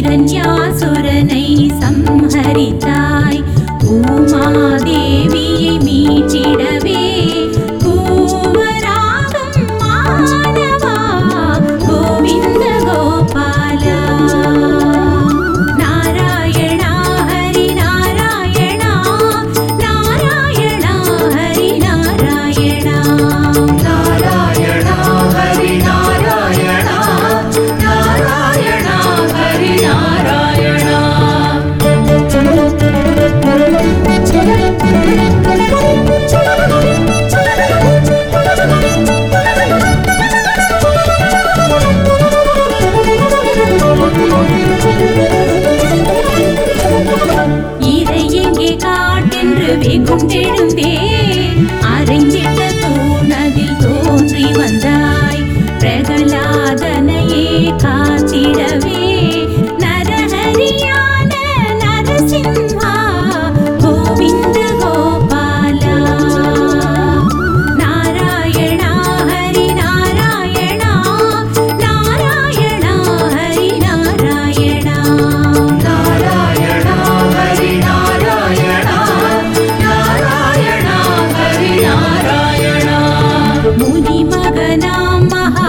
हिरण्यासुरनैः संहरिताय।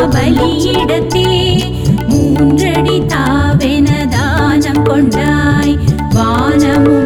பலியிடத்தே மூன்றடி தாவென தானம் கொண்டாய் வானமும்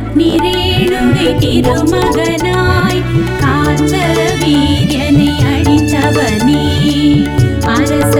ரத்னிரேணுகை திருமகனாய் காத்த வீரியனை அழித்தவனே அரச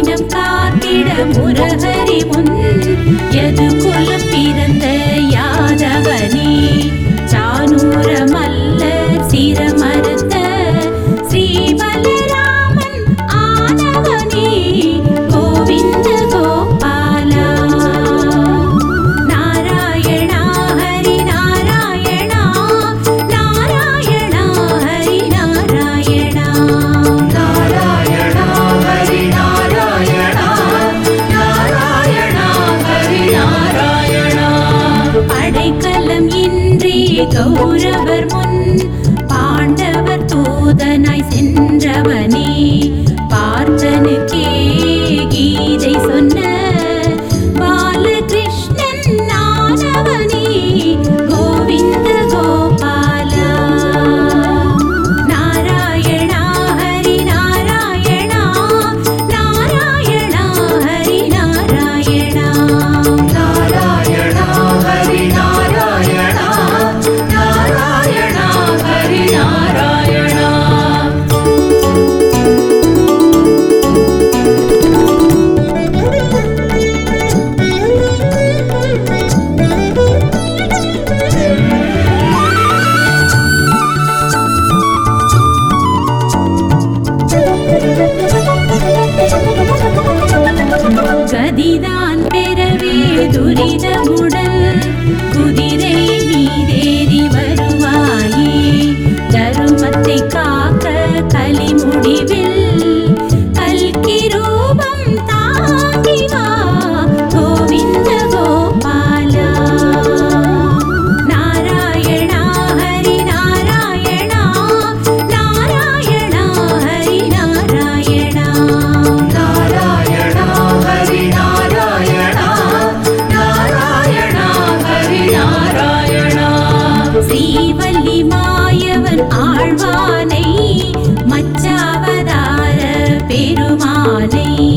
இனம் காத்திட முரகரி முன் எது குலம் பிறந்த யாதவனே. तिरुमाले